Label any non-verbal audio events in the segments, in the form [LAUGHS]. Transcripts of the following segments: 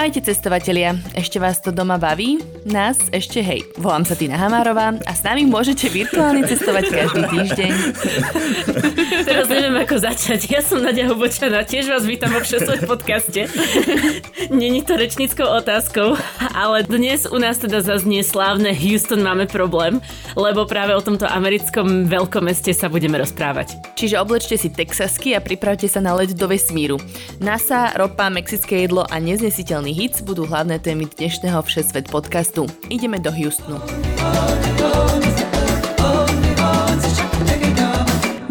Ahojte cestovatelia, ešte vás to doma baví? Nás ešte hej. Volám sa Tina Hamárová a s nami môžete virtuálne cestovať každý týždeň. [LAUGHS] Teraz neviem ako začať. Ja som Nadia Hubočana, tiež vás vítam vo všetkom podcaste. [LAUGHS] Není to rečnickou otázkou, ale dnes u nás teda zaznie slávne Houston máme problém, lebo práve o tomto americkom veľkomeste sa budeme rozprávať. Čiže oblečte si texasky a pripravte sa na let do vesmíru. NASA, ropa, mexické jedlo a neznesiteľný aktuálny hits budú hlavné témy dnešného Všesvet podcastu. Ideme do Houstonu.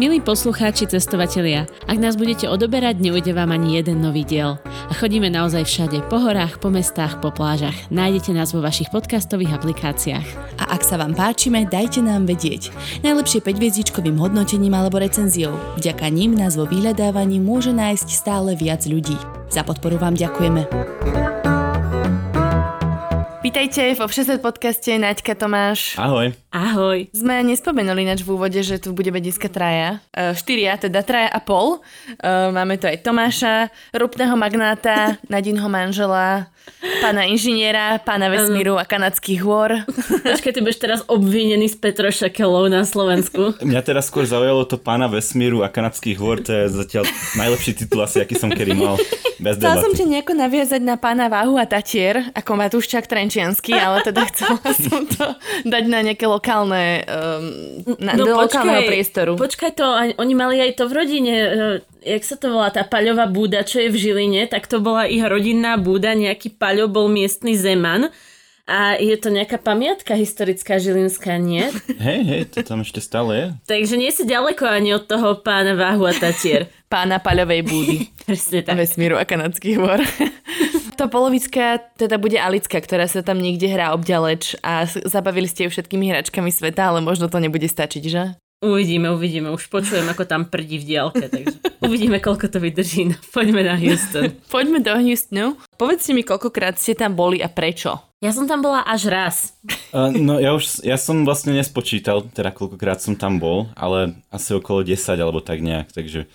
Milí poslucháči, cestovatelia, ak nás budete odoberať, neujde vám ani jeden nový diel. A chodíme naozaj všade, po horách, po mestách, po plážach. Nájdete nás vo vašich podcastových aplikáciách. A ak sa vám páčime, dajte nám vedieť. Najlepšie 5 hodnotením alebo recenziou. Vďaka ním nás vo vyhľadávaní môže nájsť stále viac ľudí. Za podporu vám ďakujeme. Vítajte vo Všesvet podcaste, Naďka Tomáš. Ahoj. Ahoj. Sme nespomenuli nač v úvode, že tu budeme dneska traja. Uh, štyria, teda traja a pol. Uh, máme tu aj Tomáša, ropného magnáta, [LAUGHS] Nadinho manžela, pána inžiniera, pána vesmíru a kanadských hôr. Počkaj, ty budeš teraz obvinený z Petrošakelov na Slovensku. [LAUGHS] Mňa teraz skôr zaujalo to pána vesmíru a kanadských hôr, to je zatiaľ najlepší titul asi, aký som kedy mal. Bez Chcela som ťa nejako naviazať na pána Váhu a Tatier, ako Matúščak Trenčí občiansky, ale teda chcela som to dať na nejaké lokálne, um, na, no, do počkaj, lokálneho priestoru. Počkaj to, oni mali aj to v rodine, uh, jak sa to volá, tá paľová búda, čo je v Žiline, tak to bola ich rodinná búda, nejaký paľo bol miestny zeman. A je to nejaká pamiatka historická žilinská, nie? [LAUGHS] Hej, hej, to tam ešte stále je. Takže nie si ďaleko ani od toho pána Váhu a Tatier. [LAUGHS] pána paľovej búdy. [LAUGHS] Presne tak. Vesmíru a kanadských hôr. To polovička teda bude Alicka, ktorá sa tam niekde hrá obďaleč a zabavili ste ju všetkými hračkami sveta, ale možno to nebude stačiť, že? Uvidíme, uvidíme. Už počujem, ako tam prdí v diálke, takže uvidíme, koľko to vydrží. No, poďme na Houston. [LAUGHS] poďme do Houstonu. Povedzte mi, koľkokrát ste tam boli a prečo? Ja som tam bola až raz. Uh, no ja už, ja som vlastne nespočítal, teda koľkokrát som tam bol, ale asi okolo 10 alebo tak nejak, takže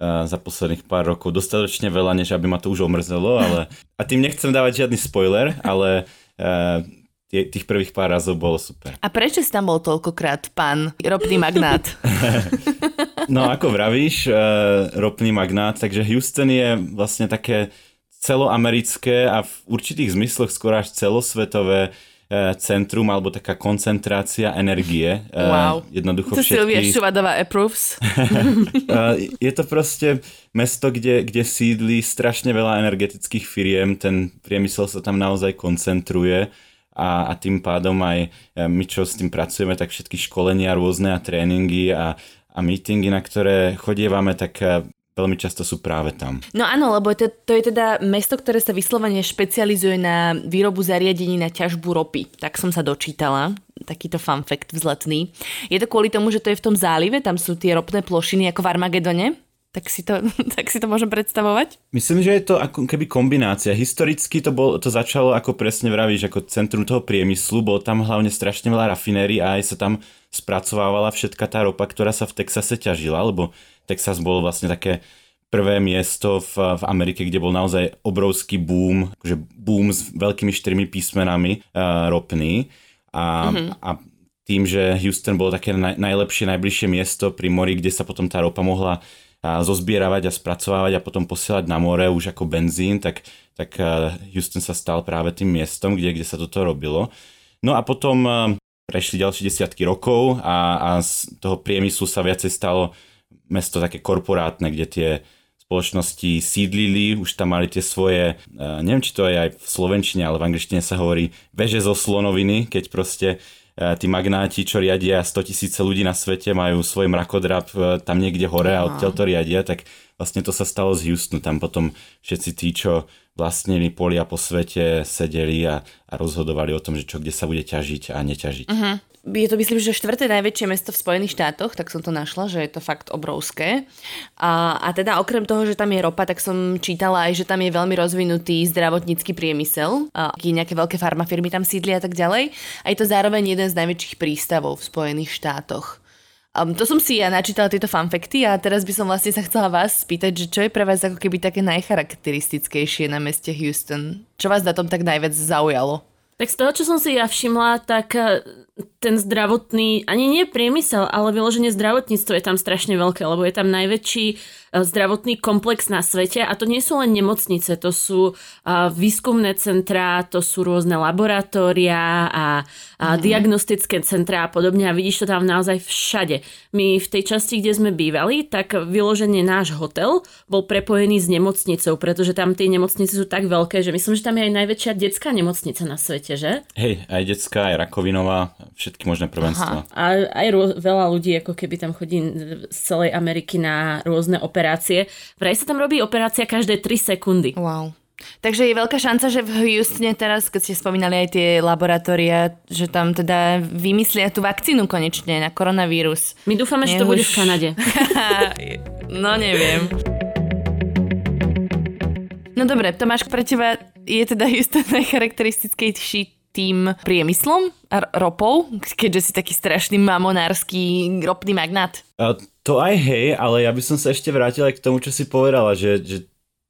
za posledných pár rokov. Dostatočne veľa, než aby ma to už omrzelo, ale... A tým nechcem dávať žiadny spoiler, ale uh, tých prvých pár razov bolo super. A prečo si tam bol toľkokrát, pán ropný magnát? [LAUGHS] no ako vravíš, uh, ropný magnát, takže Houston je vlastne také celoamerické a v určitých zmysloch skôr až celosvetové centrum alebo taká koncentrácia energie. E, wow. Jednoducho to všetky... Silvia Šuvadová approves. [LAUGHS] E, je to proste mesto, kde, kde sídli strašne veľa energetických firiem, ten priemysel sa tam naozaj koncentruje a, a tým pádom aj my, čo s tým pracujeme, tak všetky školenia rôzne a tréningy a, a meetingy, na ktoré chodievame, tak veľmi často sú práve tam. No áno, lebo to, to je teda mesto, ktoré sa vyslovene špecializuje na výrobu zariadení na ťažbu ropy. Tak som sa dočítala takýto fun fact vzletný. Je to kvôli tomu, že to je v tom zálive, tam sú tie ropné plošiny ako v Armagedone? Tak si, to, [LAUGHS] tak si to môžem predstavovať? Myslím, že je to ako keby kombinácia. Historicky to, bol, to začalo, ako presne vravíš, ako centrum toho priemyslu. Bolo tam hlavne strašne veľa rafinérií a aj sa tam spracovávala všetka tá ropa, ktorá sa v Texase ťažila, lebo Texas bol vlastne také prvé miesto v, v Amerike, kde bol naozaj obrovský boom, že boom s veľkými štyrmi písmenami uh, ropný. A, mm-hmm. a tým, že Houston bolo také naj, najlepšie, najbližšie miesto pri mori, kde sa potom tá ropa mohla uh, zozbieravať a spracovávať a potom posielať na more už ako benzín, tak, tak uh, Houston sa stal práve tým miestom, kde, kde sa toto robilo. No a potom uh, prešli ďalšie desiatky rokov a, a z toho priemyslu sa viacej stalo mesto také korporátne, kde tie spoločnosti sídlili, už tam mali tie svoje, e, neviem či to je aj v slovenčine, ale v angličtine sa hovorí veže zo slonoviny, keď proste tí magnáti, čo riadia 100 tisíce ľudí na svete, majú svoj mrakodrap e, tam niekde hore a odtiaľ to riadia, tak vlastne to sa stalo z Houstonu. Tam potom všetci tí, čo vlastnili polia po svete, sedeli a, a rozhodovali o tom, že čo kde sa bude ťažiť a neťažiť. Uh-huh je to myslím, že štvrté najväčšie mesto v Spojených štátoch, tak som to našla, že je to fakt obrovské. A, a teda okrem toho, že tam je ropa, tak som čítala aj, že tam je veľmi rozvinutý zdravotnícky priemysel, a nejaké veľké farmafirmy tam sídlia a tak ďalej. A je to zároveň jeden z najväčších prístavov v Spojených štátoch. Um, to som si ja načítala tieto fanfekty a teraz by som vlastne sa chcela vás spýtať, že čo je pre vás ako keby také najcharakteristickejšie na meste Houston? Čo vás na tom tak najviac zaujalo? Tak z toho, čo som si ja všimla, tak eh, ten zdravotný, ani nie priemysel, ale vyloženie zdravotníctvo je tam strašne veľké, lebo je tam najväčší E, zdravotný komplex na svete a to nie sú len nemocnice, to sú e, výskumné centrá, to sú rôzne laboratória a, a mm. diagnostické centrá a podobne a vidíš to tam naozaj všade. My v tej časti, kde sme bývali, tak vyloženie náš hotel bol prepojený s nemocnicou, pretože tam tie nemocnice sú tak veľké, že myslím, že tam je aj najväčšia detská nemocnica na svete, že? Hej, aj detská, aj rakovinová, všetky možné prvenstva. A aj rô- veľa ľudí ako keby tam chodí z celej Ameriky na rôzne operácie. Vraj sa tam robí operácia každé 3 sekundy. Wow. Takže je veľká šanca, že v Houstone teraz, keď ste spomínali aj tie laboratória, že tam teda vymyslia tú vakcínu konečne na koronavírus. My dúfame, že to bude v Kanade. [LAUGHS] no neviem. No dobre, Tomáš, pre teba je teda Houston najcharakteristickejší tým priemyslom a ropou, keďže si taký strašný mamonársky ropný magnát? To aj hej, ale ja by som sa ešte vrátil aj k tomu, čo si povedala, že, že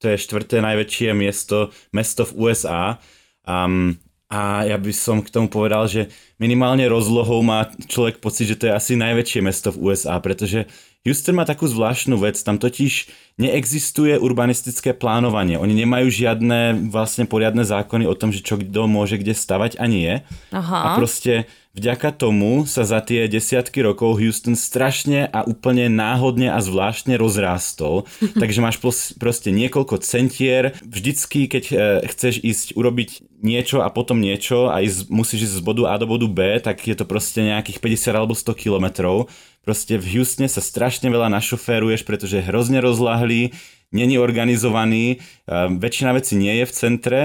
to je štvrté najväčšie miesto, mesto v USA. Um, a ja by som k tomu povedal, že minimálne rozlohou má človek pocit, že to je asi najväčšie mesto v USA, pretože Houston má takú zvláštnu vec, tam totiž neexistuje urbanistické plánovanie. Oni nemajú žiadne vlastne poriadne zákony o tom, že čo kto môže kde stavať a nie. Aha. A proste vďaka tomu sa za tie desiatky rokov Houston strašne a úplne náhodne a zvláštne rozrástol. [LAUGHS] Takže máš proste niekoľko centier. Vždycky, keď e, chceš ísť urobiť niečo a potom niečo a ísť, musíš ísť z bodu A do bodu B, tak je to proste nejakých 50 alebo 100 kilometrov Proste v Houstone sa strašne veľa našoféruješ, pretože je hrozne rozlahlý, není organizovaný, väčšina vecí nie je v centre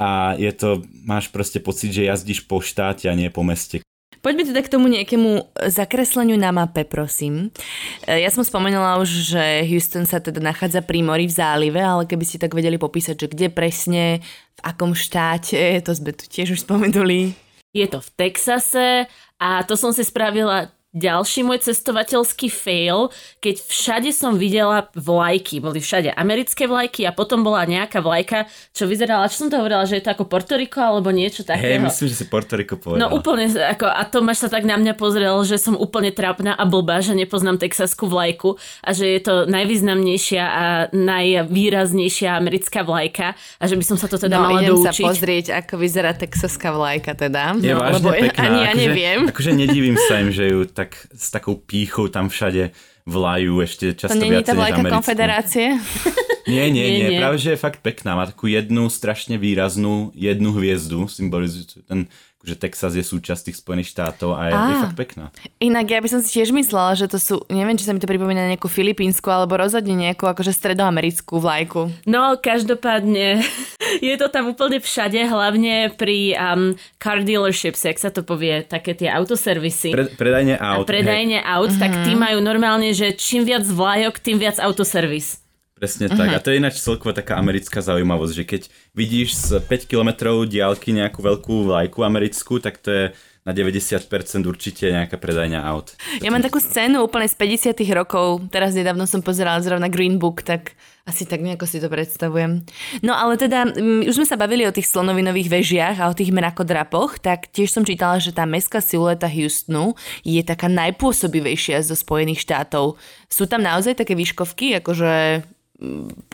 a je to, máš proste pocit, že jazdíš po štáte a nie po meste. Poďme teda k tomu nejakému zakresleniu na mape, prosím. E, ja som spomenula už, že Houston sa teda nachádza pri mori v zálive, ale keby ste tak vedeli popísať, že kde presne, v akom štáte, to sme tu tiež už spomenuli. Je to v Texase a to som si spravila ďalší môj cestovateľský fail, keď všade som videla vlajky, boli všade americké vlajky a potom bola nejaká vlajka, čo vyzerala, čo som to hovorila, že je to ako Portoriko alebo niečo takého. Hej, myslím, že si Portoriko povedala. No úplne, ako, a Tomáš sa tak na mňa pozrel, že som úplne trápna a blbá, že nepoznám texaskú vlajku a že je to najvýznamnejšia a najvýraznejšia americká vlajka a že by som sa to teda no, mala idem doučiť. sa pozrieť, ako vyzerá texaská vlajka teda. Je no, lebo pekná, ani ja akože, neviem. Akože nedivím sa im, že ju tak s takou pýchou tam všade vlajú ešte často to viac než americkú. konfederácie? [LAUGHS] Nie, nie, nie, nie, práve že je fakt pekná. Má takú jednu strašne výraznú, jednu hviezdu, symbolizujúcu ten že Texas je súčasť tých Spojených štátov a je, je fakt pekná. Inak ja by som si tiež myslela, že to sú, neviem, či sa mi to pripomína nejakú filipínsku alebo rozhodne nejakú akože stredoamerickú vlajku. No, každopádne [LAUGHS] je to tam úplne všade, hlavne pri um, car dealerships, jak sa to povie, také tie autoservisy. Pre, predajne aut. A predajne hej. aut, tak tí mhm. majú normálne, že čím viac vlajok, tým viac autoservis. Presne uh-huh. tak. A to je ináč celková taká americká zaujímavosť, že keď vidíš z 5 km diálky nejakú veľkú vlajku americkú, tak to je na 90% určite nejaká predajňa aut. Ja mám takú scénu úplne z 50 rokov, teraz nedávno som pozerala zrovna Green Book, tak asi tak nejako si to predstavujem. No ale teda, um, už sme sa bavili o tých slonovinových vežiach a o tých mrakodrapoch, tak tiež som čítala, že tá mestská silueta Houstonu je taká najpôsobivejšia zo Spojených štátov. Sú tam naozaj také výškovky, akože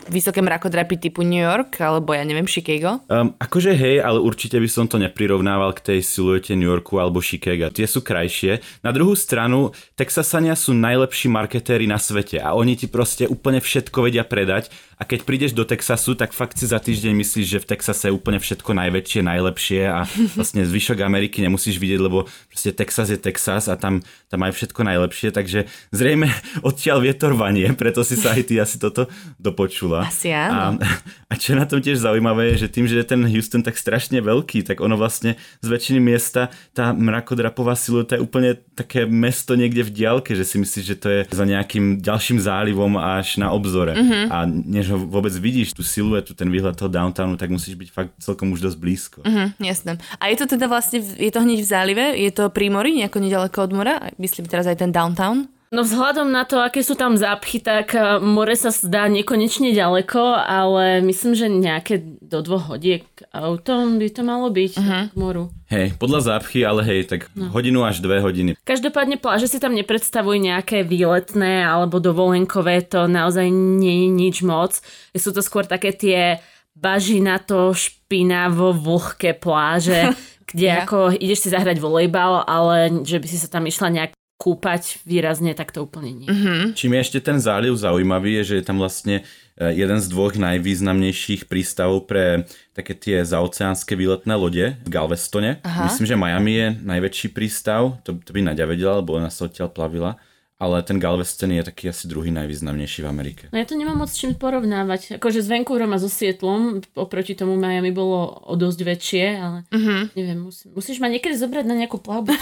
vysoké mrakodrapy typu New York, alebo ja neviem, Chicago? Um, akože hej, ale určite by som to neprirovnával k tej siluete New Yorku alebo Chicago. Tie sú krajšie. Na druhú stranu, Texasania sú najlepší marketéri na svete a oni ti proste úplne všetko vedia predať a keď prídeš do Texasu, tak fakt si za týždeň myslíš, že v Texase je úplne všetko najväčšie, najlepšie a vlastne zvyšok Ameriky nemusíš vidieť, lebo proste Texas je Texas a tam, tam aj všetko najlepšie, takže zrejme [LAUGHS] odtiaľ vietor vanie, preto si sa aj ty asi toto dopočula. Asi áno. A, [LAUGHS] a čo na tom tiež zaujímavé je, že tým, že je ten Houston tak strašne veľký, tak ono vlastne z väčšiny miesta tá mrakodrapová silueta je úplne také mesto niekde v diaľke, že si myslíš, že to je za nejakým ďalším zálivom až na obzore. Mm-hmm. A než ho vôbec vidíš, tú siluetu, ten výhľad toho downtownu, tak musíš byť fakt celkom už dosť blízko. Mm-hmm, jasné. A je to teda vlastne, je to hneď v zálive? Je to pri mori, nejako nedaleko od mora? Myslím teraz aj ten downtown? No vzhľadom na to, aké sú tam zápchy, tak eh, more sa zdá nekonečne ďaleko, ale myslím, že nejaké do dvoch hodiek autom by to malo byť uh-huh. k moru. Hej, podľa zápchy, ale hej, tak no. hodinu až dve hodiny. Každopádne pláže si tam nepredstavujú nejaké výletné alebo dovolenkové, to naozaj nie je nič moc. Sú to skôr také tie bažinato, špinavo, vlhké pláže, [LAUGHS] kde ja. ako ideš si zahrať volejbal, ale že by si sa tam išla nejak kúpať výrazne, tak to úplne nie. Mm-hmm. Čím je ešte ten záliv zaujímavý, je, že je tam vlastne e, jeden z dvoch najvýznamnejších prístavov pre také tie zaoceánske výletné lode v Galvestone. Aha. Myslím, že Miami je najväčší prístav, to, to by Nadia vedela, lebo ona sa odtiaľ plavila ale ten Galveston je taký asi druhý najvýznamnejší v Amerike. No ja to nemám moc čím porovnávať. Akože s Vancouverom a so Sietlom, oproti tomu Miami bolo o dosť väčšie, ale uh-huh. neviem, musí, musíš ma niekedy zobrať na nejakú plavbu,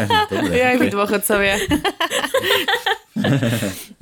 [LAUGHS] ja aj vy dôchodcovia. [LAUGHS]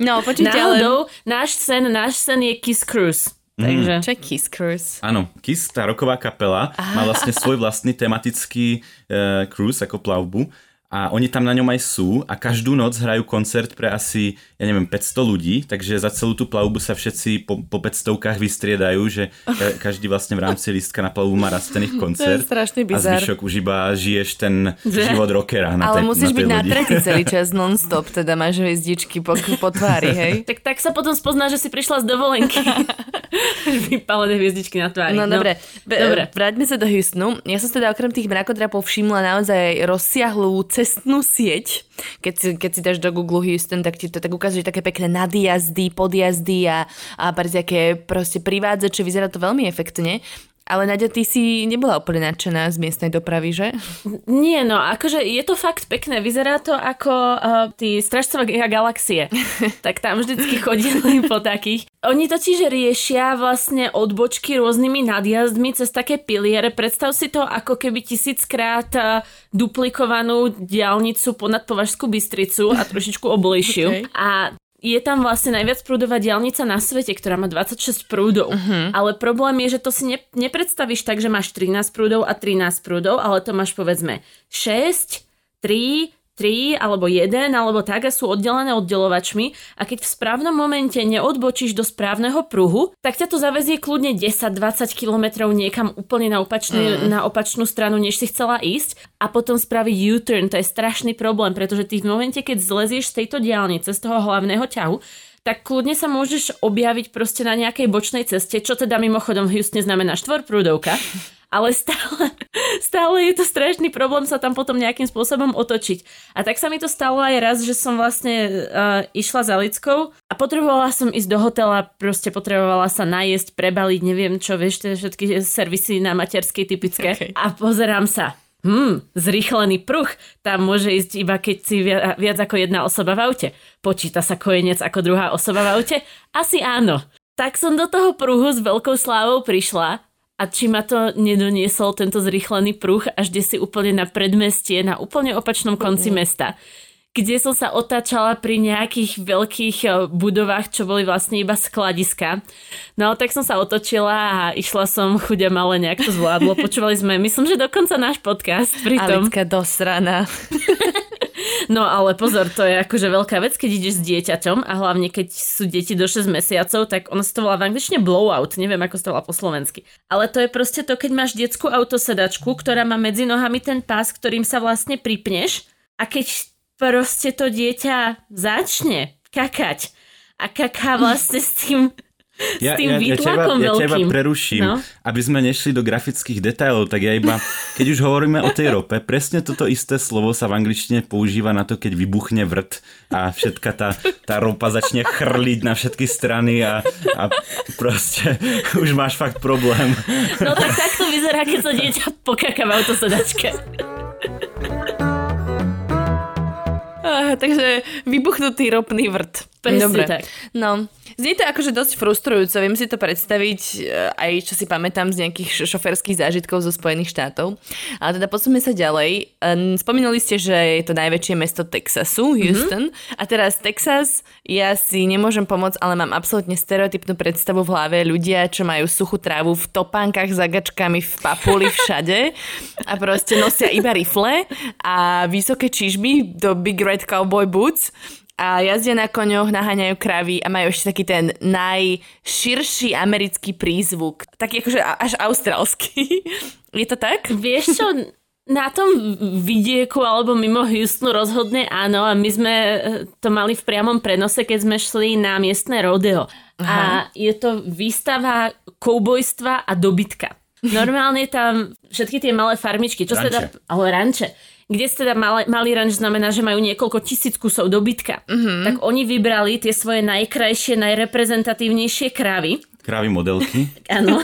no, počujte, Náhodou, ale... náš sen, náš sen je Kiss Cruise. Mhm. Takže... Čo je Kiss Cruise? Áno, Kiss, tá roková kapela, Aha. má vlastne svoj vlastný tematický uh, cruise ako plavbu a oni tam na ňom aj sú a každú noc hrajú koncert pre asi, ja neviem, 500 ľudí, takže za celú tú plavbu sa všetci po, po 500 vystriedajú, že každý vlastne v rámci lístka na plavbu má raz ten ich koncert. [LAUGHS] To je strašný bizar. A zvyšok už iba žiješ ten život rockera na Ale tej, musíš na byť lodi. na tretí celý [LAUGHS] čas non-stop, teda máš hviezdičky po, po tvári, hej? tak, tak sa potom spozná, že si prišla z dovolenky. [LAUGHS] Vypálené hviezdičky na tvári. No, no. dobre, dobre. Vráťme sa do Houstonu. Ja som teda okrem tých mrakodrapov všimla naozaj rozsiahlú cestnú sieť. Keď si, keď si dáš do Google Houston, tak ti to tak ukazuje také pekné nadjazdy, podjazdy a, a také proste privádzače. Vyzerá to veľmi efektne. Ale Nadia, ty si nebola úplne nadšená z miestnej dopravy, že? Nie, no, akože je to fakt pekné. Vyzerá to ako uh, tí stražcovia galaxie. [LAUGHS] tak tam vždycky chodili po takých. Oni totiž riešia vlastne odbočky rôznymi nadjazdmi cez také piliere. Predstav si to ako keby tisíckrát duplikovanú diálnicu ponad Považskú Bystricu a trošičku oblejšiu. [LAUGHS] Okay. A je tam vlastne najviac prúdová diálnica na svete, ktorá má 26 prúdov. Uh-huh. Ale problém je, že to si ne, nepredstavíš tak, že máš 13 prúdov a 13 prúdov, ale to máš povedzme 6, 3, 3 alebo 1 alebo tak a sú oddelené oddelovačmi a keď v správnom momente neodbočíš do správneho pruhu, tak ťa to zavezie kľudne 10-20 km niekam úplne na, opačný, mm. na opačnú stranu, než si chcela ísť a potom spraviť U-turn. To je strašný problém, pretože ty v momente, keď zlezieš z tejto diálnice, z toho hlavného ťahu, tak kľudne sa môžeš objaviť proste na nejakej bočnej ceste, čo teda mimochodom v Houstone znamená štvorprúdovka [LAUGHS] ale stále, [LAUGHS] stále je to strašný problém sa tam potom nejakým spôsobom otočiť. A tak sa mi to stalo aj raz, že som vlastne uh, išla za Lickou a potrebovala som ísť do hotela, proste potrebovala sa najesť, prebaliť, neviem čo, vieš, tie všetky servisy na materskej typické. Okay. A pozerám sa, hmm, zrýchlený pruh, tam môže ísť iba keď si viac, viac ako jedna osoba v aute. Počíta sa kojenec ako druhá osoba v aute? Asi áno. Tak som do toho pruhu s veľkou slávou prišla a či ma to nedoniesol tento zrýchlený pruh až kde si úplne na predmestie, na úplne opačnom konci mm. mesta kde som sa otáčala pri nejakých veľkých eh, budovách, čo boli vlastne iba skladiska. No tak som sa otočila a išla som chudia ale nejak to zvládlo. [LAUGHS] Počúvali sme, myslím, že dokonca náš podcast pri tom. Alicka dosrana. [LAUGHS] No ale pozor, to je akože veľká vec, keď ideš s dieťaťom a hlavne keď sú deti do 6 mesiacov, tak ono sa to volá v angličtine blowout, neviem ako sa to volá po slovensky. Ale to je proste to, keď máš detskú autosedačku, ktorá má medzi nohami ten pás, ktorým sa vlastne pripneš a keď proste to dieťa začne kakať a kaká vlastne s tým Ja, tým ja, ja, teba, výtlakom ja teba veľkým. preruším, No. aby sme nešli do grafických detailov, tak ja iba, keď už hovoríme o tej rope, presne toto isté slovo sa v angličtine používa na to, keď vybuchne vrt a všetka tá, tá ropa začne chrliť na všetky strany a, a proste už máš fakt problém. No tak takto vyzerá, keď sa dieťa pokáka v autosedačke. Ah, takže vybuchnutý ropný vrt. Presne Dobre. tak. No, znie to akože dosť frustrujúco. Viem si to predstaviť eh, aj čo si pamätám z nejakých šoferských zážitkov zo Spojených štátov. Ale teda posúme sa ďalej. Ehm, Spomínali ste, že je to najväčšie mesto Texasu, Houston. Mm-hmm. A teraz Texas, ja si nemôžem pomôcť, ale mám absolútne stereotypnú predstavu v hlave ľudia, čo majú suchú trávu v topánkach za gačkami, v papuli, všade a proste nosia iba rifle a vysoké čižmy do Big Red Cowboy Boots a jazdia na koňoch, naháňajú kravy a majú ešte taký ten najširší americký prízvuk. Taký akože až austrálsky. [LAUGHS] Je to tak? Vieš čo, na tom vidieku alebo mimo Houstonu rozhodne áno a my sme eh, to mali v priamom prenose, keď sme šli na miestne rodeo. A je to výstava koubojstva a dobytka. Normálne tam všetky tie malé farmičky, čo sa dá, Ranče. ale ranče, kde teda malý, malý ranč znamená, že majú niekoľko tisíc kusov dobytka. Tak oni vybrali tie svoje najkrajšie, najreprezentatívnejšie kravy Krávy modelky. [LAUGHS] Áno,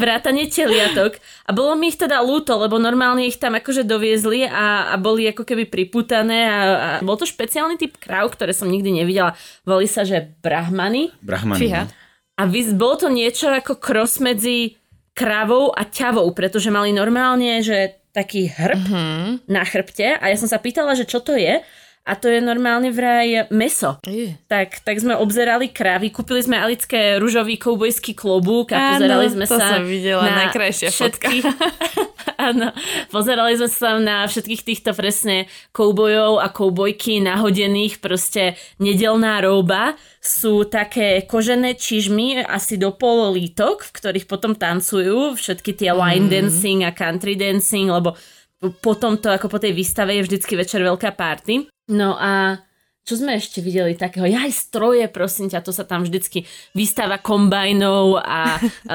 vrátanie teliatok. A bolo mi ich teda ľúto, lebo normálne ich tam akože doviezli a, a boli ako keby priputané a, a bol to špeciálny typ kráv, ktoré som nikdy nevidela. Volí sa, že brahmany. Brahmany. Fíha. no. A vy, bolo to niečo ako cross medzi kravou a ťavou, pretože mali normálne, že taký hrb na chrbte a ja som sa pýtala, že čo to je a to je normálne vraj meso. Je. Tak, tak sme obzerali krávy, kúpili sme alické ružový koubojský klobúk a Áno, pozerali sme to sa som videla, na najkrajšia fotka. [LAUGHS] áno, pozerali sme sa na všetkých týchto presne koubojov a koubojky nahodených, proste nedelná róba sú také kožené čižmy asi do pol lítok, v ktorých potom tancujú všetky tie line dancing a country dancing, lebo potom to ako po tej výstave je vždycky večer veľká party. No a čo sme ešte videli takého? Ja aj stroje, prosím ťa, to sa tam vždycky výstava kombajnov a, a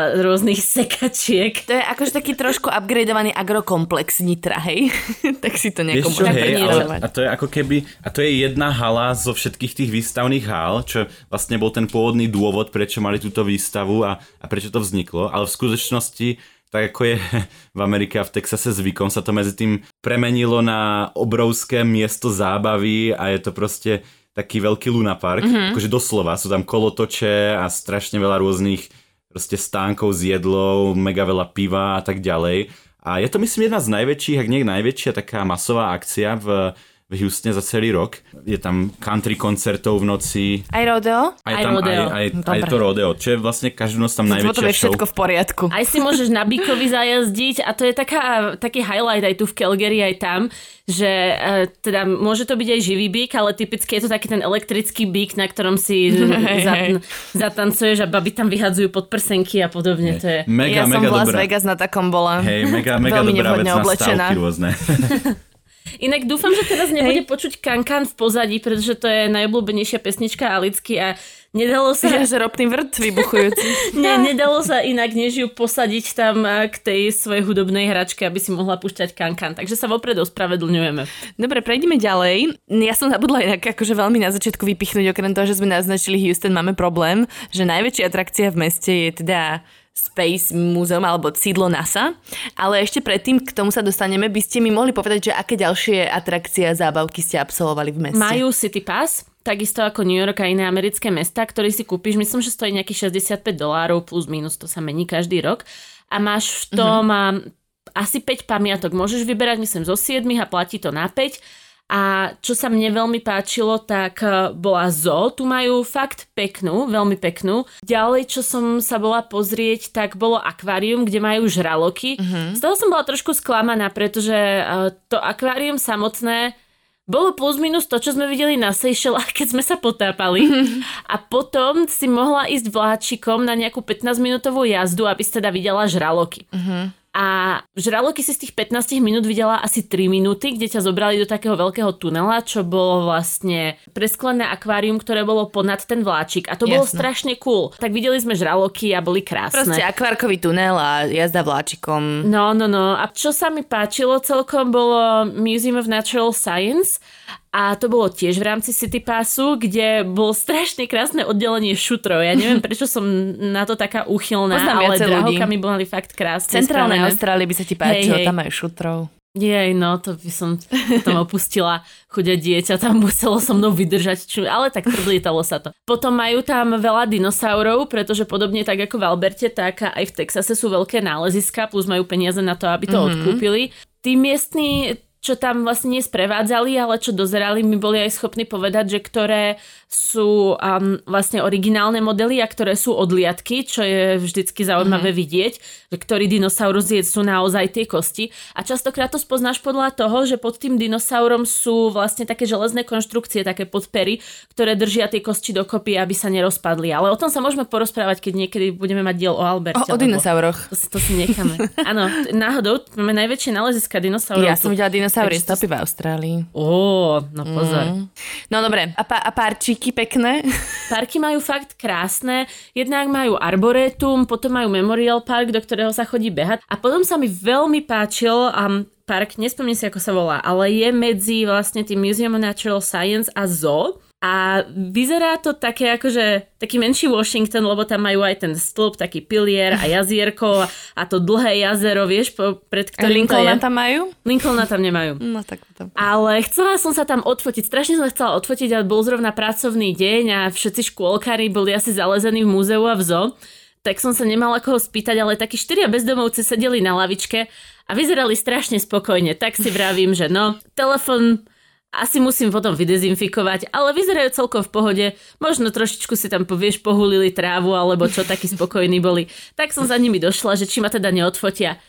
[LAUGHS] rôznych sekačiek. To je akože taký trošku upgradeovaný agrokomplex Nitra, hej? [LAUGHS] tak si to nejako čo, hej, ale, a to je ako keby, a to je jedna hala zo všetkých tých výstavných hál, čo vlastne bol ten pôvodný dôvod, prečo mali túto výstavu a, a prečo to vzniklo, ale v skutočnosti tak ako je [LAUGHS] v Amerike a v Texase zvykom, sa to medzi tým premenilo na obrovské miesto zábavy a je to proste taký veľký lunapark, mm-hmm. akože doslova, sú tam kolotoče a strašne veľa rôznych proste stánkov s jedlou, mega veľa piva a tak ďalej. A je to myslím jedna z najväčších, ak nie najväčšia taká masová akcia v, v Houstone za celý rok. Je tam country koncertov v noci. Aj rodeo? Aj, Aj tam rodeo. Aj, aj, Dobre. aj to rodeo, čo je vlastne každú noc tam Potom je najväčšia show. všetko v poriadku. Aj si môžeš na Bíkovi zajazdiť a to je taká, taký highlight aj tu v Calgary, aj tam, že e, teda môže to byť aj živý bík, ale typicky je to taký ten elektrický bík, na ktorom si [LAUGHS] Hej, zat, hej. zatancuješ a baby tam vyhadzujú podprsenky a podobne. To je... Mega, ja som mega v Las dobrá. Vegas na takom bola. Hej, mega, mega Veľmi dobrá vec na oblečená. stávky rôzne. [LAUGHS] Inak dúfam, že teraz nebude počuť kankan v pozadí, pretože to je najobľúbenejšia pesnička Alicky a nedalo sa... Ja, že ropný vrt vybuchujúci. [LAUGHS] Ne, nedalo sa inak, než ju posadiť tam a, k tej svojej hudobnej hračke, aby si mohla púšťať kankan. Takže sa vopred ospravedlňujeme. Dobre, prejdeme ďalej. Ja som zabudla inak akože veľmi na začiatku vypichnúť, okrem toho, že sme naznačili Houston, máme problém, že najväčšia atrakcia v meste je teda Space Museum alebo sídlo NASA. Ale ešte predtým k tomu sa dostaneme, by ste mi mohli povedať, že aké ďalšie atrakcie a zábavky ste absolvovali v meste? Majú City Pass, takisto ako New York a iné americké mesta, ktorý si kúpiš, myslím, že stojí nejakých 65 dolárov plus minus, to sa mení každý rok. A máš v tom mm-hmm. asi 5 pamiatok. Môžeš vyberať, myslím, zo 7 a platí to na 5. A čo sa mne veľmi páčilo, tak eh, bola zoo. Tu majú fakt peknú, veľmi peknú. Ďalej, čo som sa bola pozrieť, tak bolo akvárium, kde majú žraloky. Mm-hmm. Z toho som bola trošku sklamaná, pretože eh, to akvárium samotné bolo plus minus to, čo sme videli na Seychellách, [LAUGHS] keď sme sa potápali. A potom si mohla ísť vláčikom na nejakú 15-minútovú jazdu, aby si teda videla žraloky. A A žraloky si z tých 15 minút videla asi 3 minúty, kde ťa zobrali do takého veľkého tunela, čo bolo vlastne presklené akvárium, ktoré bolo ponad ten vláčik. A to bolo Jasné. strašne cool. Tak videli sme žraloky a boli krásne. Proste akvárkový tunel a jazda vláčikom. No, no, no. A čo sa mi páčilo celkom bolo Museum of Natural Science a to bolo tiež v rámci City Passu, kde bolo strašne krásne oddelenie šutrov. Ja neviem, [LAUGHS] prečo som na to taká úchylná, Poznám ale drahokami boli fakt krásne centrálnej spravené. Austrálii by sa ti páčilo, Hej, hej. tam majú šutrov. Jej, no, to by som tam opustila chudia dieťa, tam muselo so mnou vydržať, čo, ale tak trblietalo sa to. Potom majú tam veľa dinosaurov, pretože podobne tak ako v Alberte, tak aj v Texase sú veľké náleziska, plus majú peniaze na to, aby to mm-hmm. odkúpili. Tí miestni čo tam vlastne nesprevádzali, ale čo dozerali, mi boli aj schopní povedať, že ktoré sú um, vlastne originálne modely a ktoré sú odliadky, čo je vždycky zaujímavé mm-hmm. vidieť, že ktorý dinosaurus je, sú naozaj tie kosti. A častokrát to spoznáš podľa toho, že pod tým dinosaurom sú vlastne také železné konštrukcie, také podpery, ktoré držia tie kosti dokopy, aby sa nerozpadli. Ale o tom sa môžeme porozprávať, keď niekedy budeme mať diel o Alberte. O, o dinosauroch. To si, to si necháme. Áno, náhodou máme najväčšie naleziska dinosaurov. Ja som videla dinosaurie stopy v Austrálii. Ó, no pozor. Mm. No dobre, a, pá- a párčiky pekné? [LAUGHS] Parky majú fakt krásne, jednak majú arboretum, potom majú Memorial Park, do ktorého sa chodí behať a potom sa mi veľmi páčil um, park, nespomínam si ako sa volá, ale je medzi vlastne tým Museum of Natural Science a Zoo a vyzerá to také akože taký menší Washington, lebo tam majú aj ten stĺp, taký pilier a jazierko a, a to dlhé jazero, vieš, po, pred ktorým to je. Lincolna tam majú? Lincolna tam nemajú. [LAUGHS] No tak potom. Ale chcela som sa tam odfotiť, strašne som chcela odfotiť, ale bol zrovna pracovný deň a všetci škôlkári boli asi zalezení v múzeu a v zoo, tak som sa nemala koho spýtať, ale takí štyria bezdomovci sedeli na lavičke a vyzerali strašne spokojne. Tak si vravím, že no, telefon asi musím potom vydezinfikovať, ale vyzerajú celkom v pohode. Možno trošičku si tam povieš, pohulili trávu alebo čo, takí spokojní boli. Tak som za nimi došla, že či ma teda neodfotia.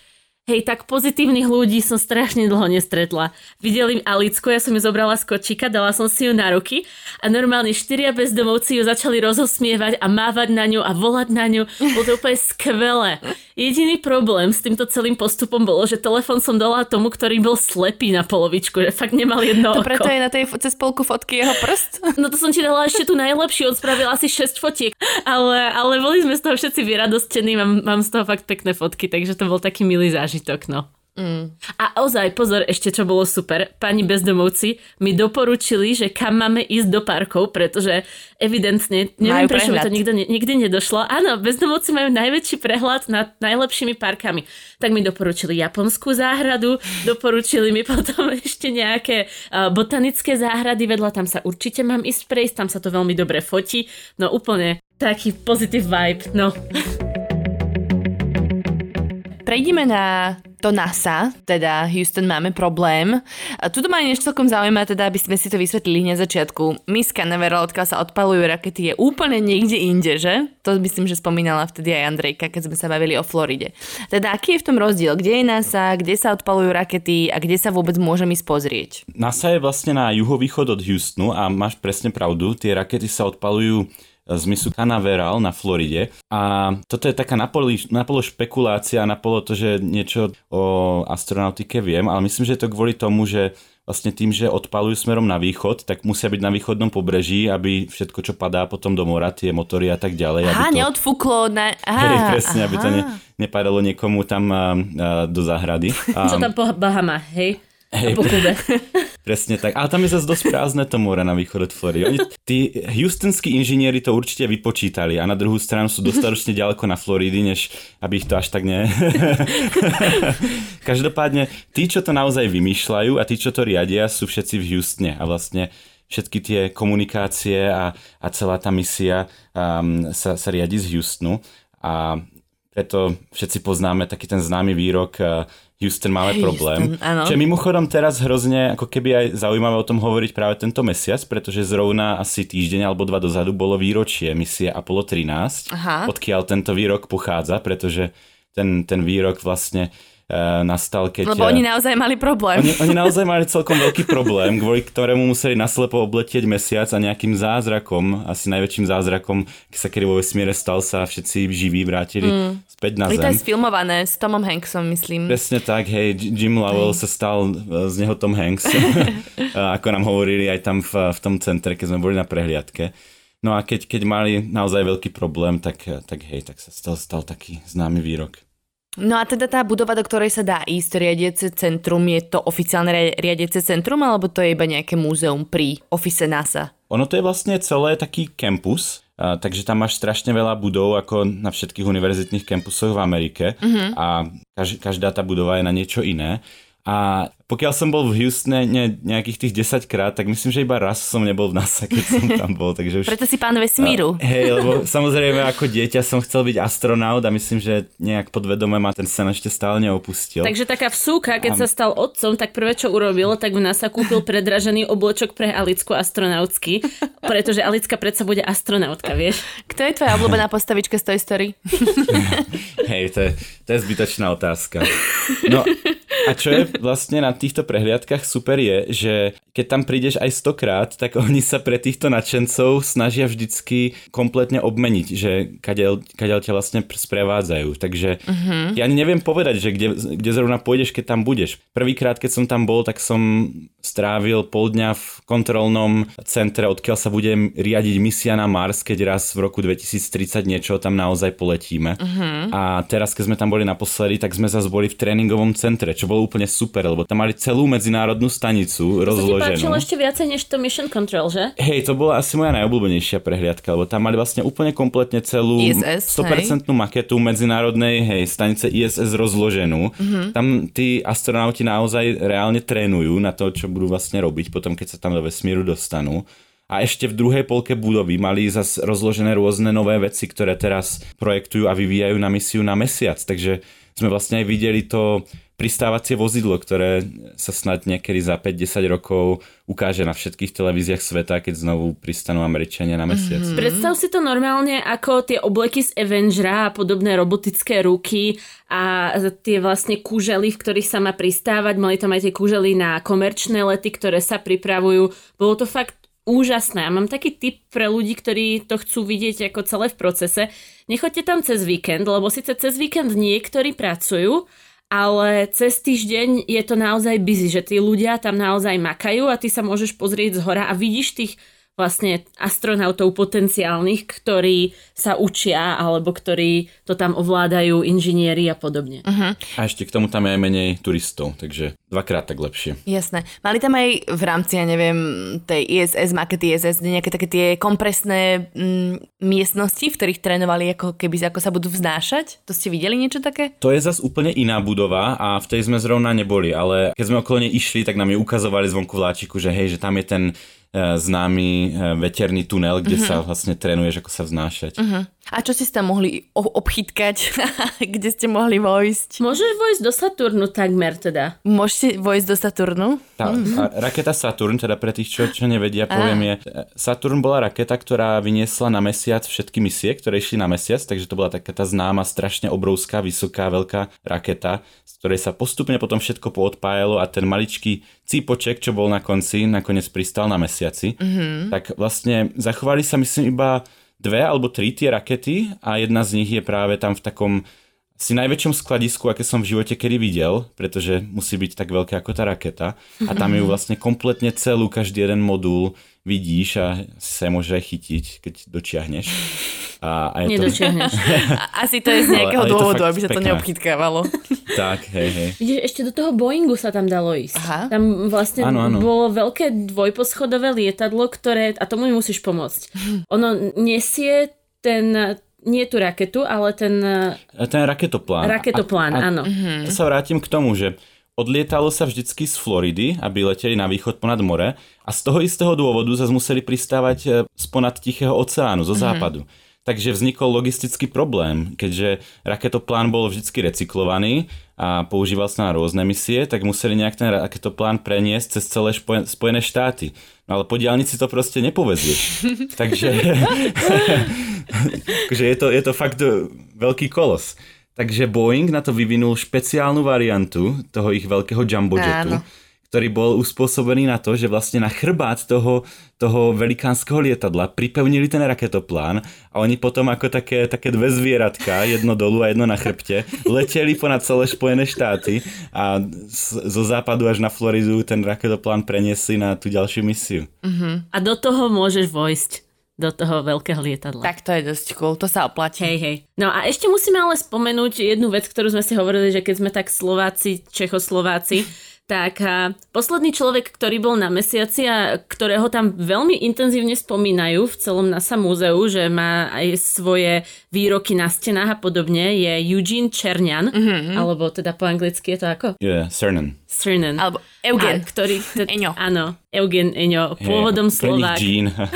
Hej, tak pozitívnych ľudí som strašne dlho nestretla. Videli Alicku, ja som ju zobrala z kočíka, dala som si ju na ruky a normálne štyria bezdomovci ju začali rozosmievať a mávať na ňu a volať na ňu. Bolo to úplne skvelé. Jediný problém s týmto celým postupom bolo, že telefon som dala tomu, ktorý bol slepý na polovičku, že fakt nemal jedno To oko. preto je na tej cez polku fotky jeho prst. [LAUGHS] No to som ti dala ešte tu najlepšiu, on spravil asi 6 fotiek, ale, ale boli sme z toho všetci vyradostení, mám, mám z toho fakt pekné fotky, takže to bol taký milý zážitok, no. Mm. A ozaj, pozor, ešte čo bolo super, pani bezdomovci mi doporučili, že kam máme ísť do parkov, pretože evidentne, neviem Majú prečo mi to nikto, nikdy nedošlo. Áno, bezdomovci majú najväčší prehľad nad najlepšími parkami. Tak mi doporučili japonskú záhradu, doporučili mi potom [LAUGHS] ešte nejaké uh, botanické záhrady, vedľa tam sa určite mám ísť prejsť, tam sa to veľmi dobre fotí. No úplne taký positive vibe, no. Prejdime na to NASA, teda Houston máme problém. A tuto ma niečo celkom zaujíma, teda aby sme si to vysvetlili na začiatku. Miss Canaveral, odkiaľ sa odpalujú rakety, je úplne niekde inde, že? To myslím, že spomínala vtedy aj Andrejka, keď sme sa bavili o Floride. Teda aký je v tom rozdiel? Kde je NASA, kde sa odpalujú rakety a kde sa vôbec môžeme ísť pozrieť? NASA je vlastne na juhovýchod od Houstonu a máš presne pravdu, tie rakety sa odpalujú z misu Canaveral na Floride a toto je taká napolo, napolo špekulácia, napolo to, že niečo o astronautike viem, ale myslím, že je to kvôli tomu, že vlastne tým, že odpalujú smerom na východ, tak musia byť na východnom pobreží, aby všetko, čo padá potom do mora, tie motory a tak ďalej. aby Aha, to... neodfúklo na... Aha, Hej, presne, aby to aha. ne, nepadalo niekomu tam a, do záhrady. [LAUGHS] A, Čo tam po Bahamách, hej? Hej. Po Kube. [LAUGHS] Presne tak. Ale tam je zase dosť prázdne to more na východ od Floridy. Oni, tí houstonskí inžinieri to určite vypočítali a na druhú stranu sú dostatočne ďaleko na Floridy, než aby ich to až tak ne... [LAUGHS] Každopádne, tí, čo to naozaj vymýšľajú a tí, čo to riadia, sú všetci v Houstone a vlastne všetky tie komunikácie a, a celá tá misia um, sa, sa riadi z Houstonu a preto všetci poznáme taký ten známy výrok uh, Houston máme problém. Houston, áno. Čo je mimochodom teraz hrozne ako keby aj zaujímavé o tom hovoriť práve tento mesiac, pretože zrovna asi týždeň alebo dva dozadu bolo výročie misie Apollo 13, Aha. odkiaľ tento výrok pochádza, pretože ten, ten výrok vlastne nastal, keď... Lebo oni naozaj mali problém. Oni, oni [LAUGHS] naozaj mali celkom veľký problém, kvôli ktorému museli naslepo obletieť mesiac a nejakým zázrakom, asi najväčším zázrakom, keď sa kedy vo vesmíre stal sa všetci živí vrátili mm. späť na Zem. Zem. To je sfilmované s Tomom Hanksom, myslím. Presne tak, hej, Jim Lovell hej. sa stal z neho Tom Hanks, [LAUGHS] [LAUGHS] ako nám hovorili aj tam v, v tom centre, keď sme boli na prehliadke. No a keď, keď mali naozaj veľký problém, tak, tak hej, tak sa stal, stal taký známy výrok. No a teda tá budova, do ktorej sa dá ísť, riadiece centrum, je to oficiálne riadiece centrum, alebo to je iba nejaké múzeum pri ofise NASA? Ono to je vlastne celé taký kampus, takže tam máš strašne veľa budov, ako na všetkých univerzitných kampusoch v Amerike uh-huh. a kaž, každá tá budova je na niečo iné. A pokiaľ som bol v Houstone ne, nejakých tých 10 krát, tak myslím, že iba raz som nebol v NASA, keď som tam bol. Takže už, Preto si pán vesmíru. A, hej, lebo samozrejme ako dieťa som chcel byť astronaut a myslím, že nejak podvedome ma ten sen ešte stále neopustil. Takže taká vsúka, keď a... sa stal otcom, tak prvé, čo urobil, tak v NASA kúpil predražený oblečok pre Alicku astronautsky, pretože Alicka predsa bude astronautka, vieš? Kto je tvoja obľúbená postavička z Toy Story? [LAUGHS] hej, to je, to je zbytočná otázka. No a čo je vlastne na týchto prehliadkach super je, že keď tam prídeš aj stokrát, tak [LAUGHS] oni sa pre týchto nadšencov snažia vždycky kompletne obmeniť, že kadeľ, kadeľ ťa vlastne sprevádzajú. Takže uh-huh. ja ani neviem povedať, že kde, kde zrovna pôjdeš, keď tam budeš. Prvýkrát, keď som tam bol, tak som strávil pol dňa v kontrolnom centre, odkiaľ sa bude riadiť misia na Mars, keď raz v roku 2030 niečo tam naozaj poletíme. Uh-huh. A teraz, keď sme tam boli naposledy, tak sme zase boli v tréningovom centre, čo bolo úplne super, lebo tam mali celú medzinárodnú stanicu rozloženú. To páčilo ešte viacej než to Mission Control, že? Hej, to bola asi moja najobľúbenejšia prehliadka, lebo tam mali vlastne úplne kompletne celú ISS, 100% hej. maketu medzinárodnej hej, stanice ISS rozloženú. Mm-hmm. Tam tí astronauti naozaj reálne trénujú na to, čo budú vlastne robiť potom, keď sa tam do vesmíru dostanú. A ešte v druhej polke budovy mali zase rozložené rôzne nové veci, ktoré teraz projektujú a vyvíjajú na misiu na mesiac. Takže sme vlastne aj videli to pristávacie vozidlo, ktoré sa snad niekedy za 5-10 rokov ukáže na všetkých televíziách sveta, keď znovu pristanú Američania na mesiac. Mm-hmm. Predstav si to normálne ako tie obleky z Avengera a podobné robotické ruky a tie vlastne kúžely, v ktorých sa má pristávať. Mali tam aj tie kúžely na komerčné lety, ktoré sa pripravujú. Bolo to fakt úžasné. A mám taký tip pre ľudí, ktorí to chcú vidieť ako celé v procese. Nechoďte tam cez víkend, lebo síce cez víkend niektorí pracujú, ale cez týždeň je to naozaj busy, že tí ľudia tam naozaj makajú a ty sa môžeš pozrieť z hora a vidíš tých vlastne astronautov potenciálnych, ktorí sa učia alebo ktorí to tam ovládajú, inžinieri a podobne. Uh-huh. A ešte k tomu tam je aj menej turistov, takže dvakrát tak lepšie. Jasné. Mali tam aj v rámci, ja neviem, tej ISS, makety ISS, nejaké také tie kompresné mm, miestnosti, v ktorých trénovali ako keby ako sa budú vznášať? To ste videli niečo také? To je zase úplne iná budova a v tej sme zrovna neboli, ale keď sme okolo nej išli, tak nám ju ukazovali zvonku vláčiku, že hej, že tam je ten známy e, veterný tunel, kde uh-huh. sa vlastne trénuješ, ako sa vznášať. Uh-huh. A čo ste tam mohli obchytkať? [LAUGHS] kde ste mohli vojsť? Môžeš vojsť do Saturnu takmer teda. Môžete vojsť do Saturnu? Tá, a raketa Saturn, teda pre tých, čo, čo nevedia, poviem je, Saturn bola raketa, ktorá vyniesla na mesiac všetky misie, ktoré išli na mesiac, takže to bola taká tá známa, strašne obrovská, vysoká, veľká raketa, z ktorej sa postupne potom všetko poodpájalo a ten maličký cípoček, čo bol na konci, nakoniec pristal na mesiac mesiaci, mm-hmm. tak vlastne zachovali sa myslím iba dve alebo tri tie rakety a jedna z nich je práve tam v takom si najväčšom skladisku, aké som v živote kedy videl, pretože musí byť tak veľké ako tá raketa. A tam ju vlastne kompletne celú, každý jeden modul vidíš a sa môže chytiť, keď dočiahneš. A, a je Nedočiahneš. [LAUGHS] To... Asi to je z nejakého ale, dôvodu, aby sa to neobchytkávalo. [LAUGHS] tak, hej, hej. Vidíš, ešte do toho Boeingu sa tam dalo ísť. Aha. Tam vlastne ano, ano. bolo veľké dvojposchodové lietadlo, ktoré, a tomu mi musíš pomôcť. [LAUGHS] Ono nesie ten nie tú raketu, ale ten... Ten raketoplán. Raketoplán, a, a, áno. Ja sa vrátim k tomu, že Odlietalo sa vždycky z Floridy, aby leteli na východ ponad more a z toho istého dôvodu zase museli pristávať e, sponad Tichého oceánu, zo mm-hmm. západu. Takže vznikol logistický problém, keďže raketoplán bol vždy recyklovaný a používal sa na rôzne misie, tak museli nejak ten raketoplán preniesť cez celé Spojené štáty. No ale po diálnici to proste nepovezieš. [LAUGHS] [LAUGHS] Takže je to, je to fakt veľký kolos. Takže Boeing na to vyvinul špeciálnu variantu toho ich veľkého jumbo jetu, Áno ktorý bol uspôsobený na to, že vlastne na chrbát toho, toho velikánskeho lietadla pripevnili ten raketoplán a oni potom ako také, také dve zvieratka, jedno dolu a jedno na chrbte, leteli ponad celé Spojené štáty a zo západu až na Floridu ten raketoplán preniesli na tú ďalšiu misiu. Uh-huh. A do toho môžeš vojsť do toho veľkého lietadla. Tak to je dosť cool, to sa oplatí. Hej, hej. No a ešte musíme ale spomenúť jednu vec, ktorú sme si hovorili, že keď sme tak Slováci, Čechoslováci, [LAUGHS] tak posledný človek, ktorý bol na mesiaci a ktorého tam veľmi intenzívne spomínajú v celom NASA múzeu, že má aj svoje výroky na stenách a podobne, je Eugene Černian, mm-hmm. alebo teda po anglicky je to ako? Yeah, Cernan. Cernan. Alebo Eugen. A, ktorý, t- Eňo. Áno, Eugen Eňo, pôvodom hey, Slovák.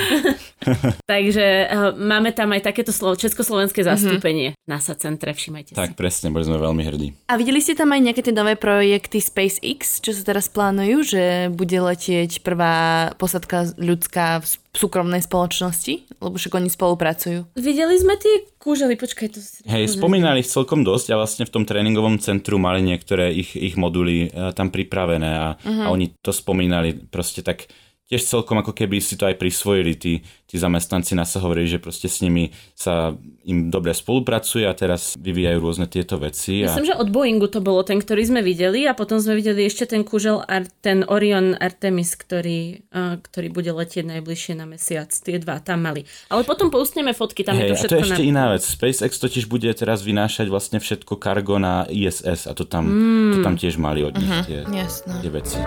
[LAUGHS] [LAUGHS] Takže uh, máme tam aj takéto slovo, československé mhm. zastúpenie mm-hmm. NASA centre, všimajte tak, si. Tak, presne, boli sme veľmi hrdí. A videli ste tam aj nejaké tie nové projekty SpaceX, čo sa teraz plánujú, že bude letieť prvá posadka ľudská v súkromnej spoločnosti? Lebo však oni spolupracujú. Videli sme tie kúžely, počkaj. To Hej, spomínali ich celkom dosť a vlastne v tom tréningovom centru mali niektoré ich, ich moduly uh, tam pripravené a, uh-huh. a oni to spomínali proste tak tiež celkom ako keby si to aj prisvojili tí, tí zamestnanci nás sa hovorili, že proste s nimi sa im dobre spolupracuje a teraz vyvíjajú rôzne tieto veci. A... Myslím, že od Boeingu to bolo ten, ktorý sme videli a potom sme videli ešte ten kužel, ten Orion Artemis, ktorý, uh, ktorý bude letieť najbližšie na mesiac. Tie dva tam mali. Ale potom poustneme fotky, tam hey, je to všetko a to je ešte na... iná vec. SpaceX totiž bude teraz vynášať vlastne všetko kargo na ISS a to tam, mm. to tam tiež mali od nich uh-huh, tie, tie veci.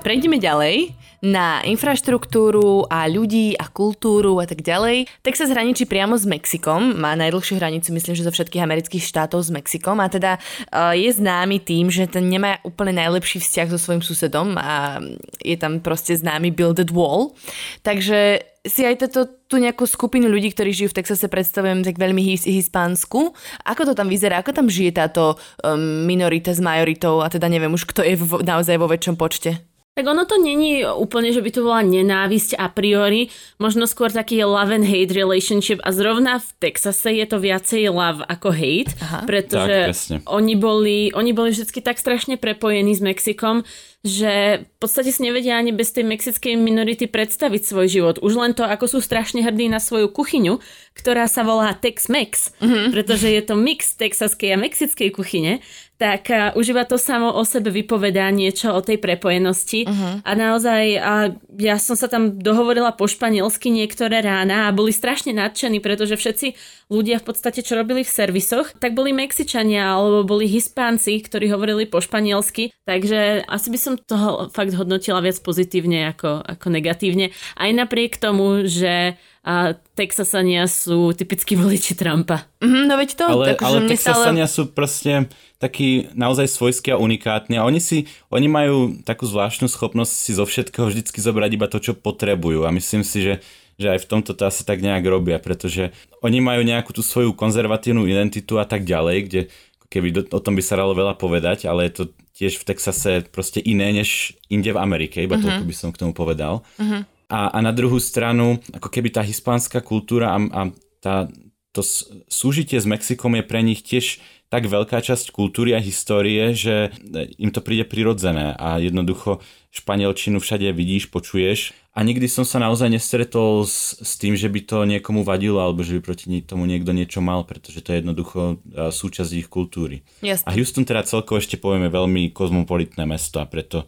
Prejdeme ďalej na infraštruktúru a ľudí a kultúru a tak ďalej. Texas hraničí priamo s Mexikom, má najdlhšiu hranicu myslím, že zo všetkých amerických štátov s Mexikom a teda uh, je známy tým, že ten nemá úplne najlepší vzťah so svojím susedom a je tam proste známy Builded Wall. Takže si aj toto, tú nejakú skupinu ľudí, ktorí žijú v Texase, predstavujem tak veľmi his, hispánsku. Ako to tam vyzerá? Ako tam žije táto um, minorita s majoritou a teda neviem už, kto je v, naozaj vo väčšom počte? Tak ono to není úplne, že by to bola nenávisť a priori, možno skôr taký love and hate relationship a zrovna v Texase je to viacej love ako hate, Aha. pretože tak, oni, boli, oni boli vždy tak strašne prepojení s Mexikom, že v podstate si nevedia ani bez tej mexickej minority predstaviť svoj život. Už len to, ako sú strašne hrdí na svoju kuchyňu, ktorá sa volá Tex-Mex, mm-hmm. pretože je to mix texaskej a mexickej kuchyne, tak uh, už iba to samo o sebe vypovedá niečo o tej prepojenosti. Uh-huh. A naozaj, uh, ja som sa tam dohovorila po španielsky niektoré rána a boli strašne nadšení, pretože všetci ľudia v podstate, čo robili v servisoch, tak boli Mexičania alebo boli Hispánci, ktorí hovorili po španielsky. Takže asi by som toho fakt hodnotila viac pozitívne ako, ako negatívne. Aj napriek tomu, že a Texasania sú typickí voliči Trumpa. Mm, no veď to. Ale, tak, ale Texasania stále... sú proste takí naozaj svojskí a unikátni a oni si, oni majú takú zvláštnu schopnosť si zo všetkého vždycky zobrať iba to, čo potrebujú a myslím si, že že aj v tomto to asi tak nejak robia, pretože oni majú nejakú tú svoju konzervatívnu identitu a tak ďalej, kde keby do, o tom by sa dalo veľa povedať, ale je to tiež v Texase proste iné než inde v Amerike, iba uh-huh. toľko by som k tomu povedal. Uh-huh. A, a na druhú stranu, ako keby tá hispánska kultúra a, a tá, to súžitie s Mexikom je pre nich tiež tak veľká časť kultúry a histórie, že im to príde prirodzené a jednoducho španielčinu všade vidíš, počuješ a nikdy som sa naozaj nestretol s, s tým, že by to niekomu vadilo alebo že by proti tomu niekto niečo mal, pretože to je jednoducho súčasť ich kultúry. Jasne. A Houston teda celkovo ešte povieme veľmi kozmopolitné mesto a preto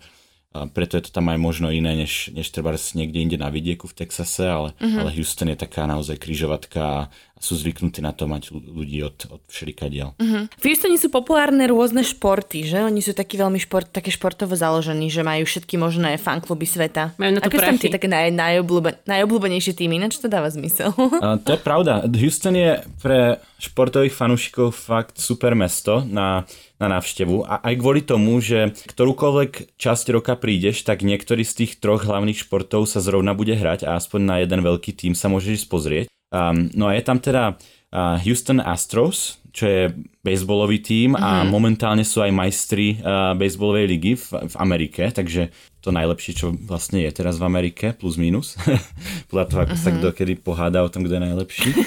a preto je to tam aj možno iné, než, než treba niekde inde na vidieku v Texase, ale, uh-huh. ale Houston je taká naozaj kryžovatka sú zvyknutí na to mať ľudí od, od všelikadiel. Uh-huh. V Houstone sú populárne rôzne športy, že? Oni sú takí veľmi šport, také športovo založení, že majú všetky možné fankluby sveta. Majú na to Aké sú tam tie také naj, najobľúben, najobľúbenejšie týmy? Ináč to dáva zmysel. uh, to je pravda. Houston je pre športových fanúšikov fakt super mesto na, na návštevu a aj kvôli tomu, že ktorúkoľvek časť roka prídeš, tak niektorý z tých troch hlavných športov sa zrovna bude hrať a aspoň na jeden veľký tým sa môžeš pozrieť. Um, no a je tam teda uh, Houston Astros, čo je baseballový tím mm-hmm. a mhm. momentálne sú aj majstri uh, baseballovej ligy v, v Amerike, takže to najlepšie, čo vlastne je teraz v Amerike, plus minus, [LAUGHS] podľa toho, ako mm-hmm. sa mhm. kto kedy pohádá o tom, kto je najlepší. [LAUGHS]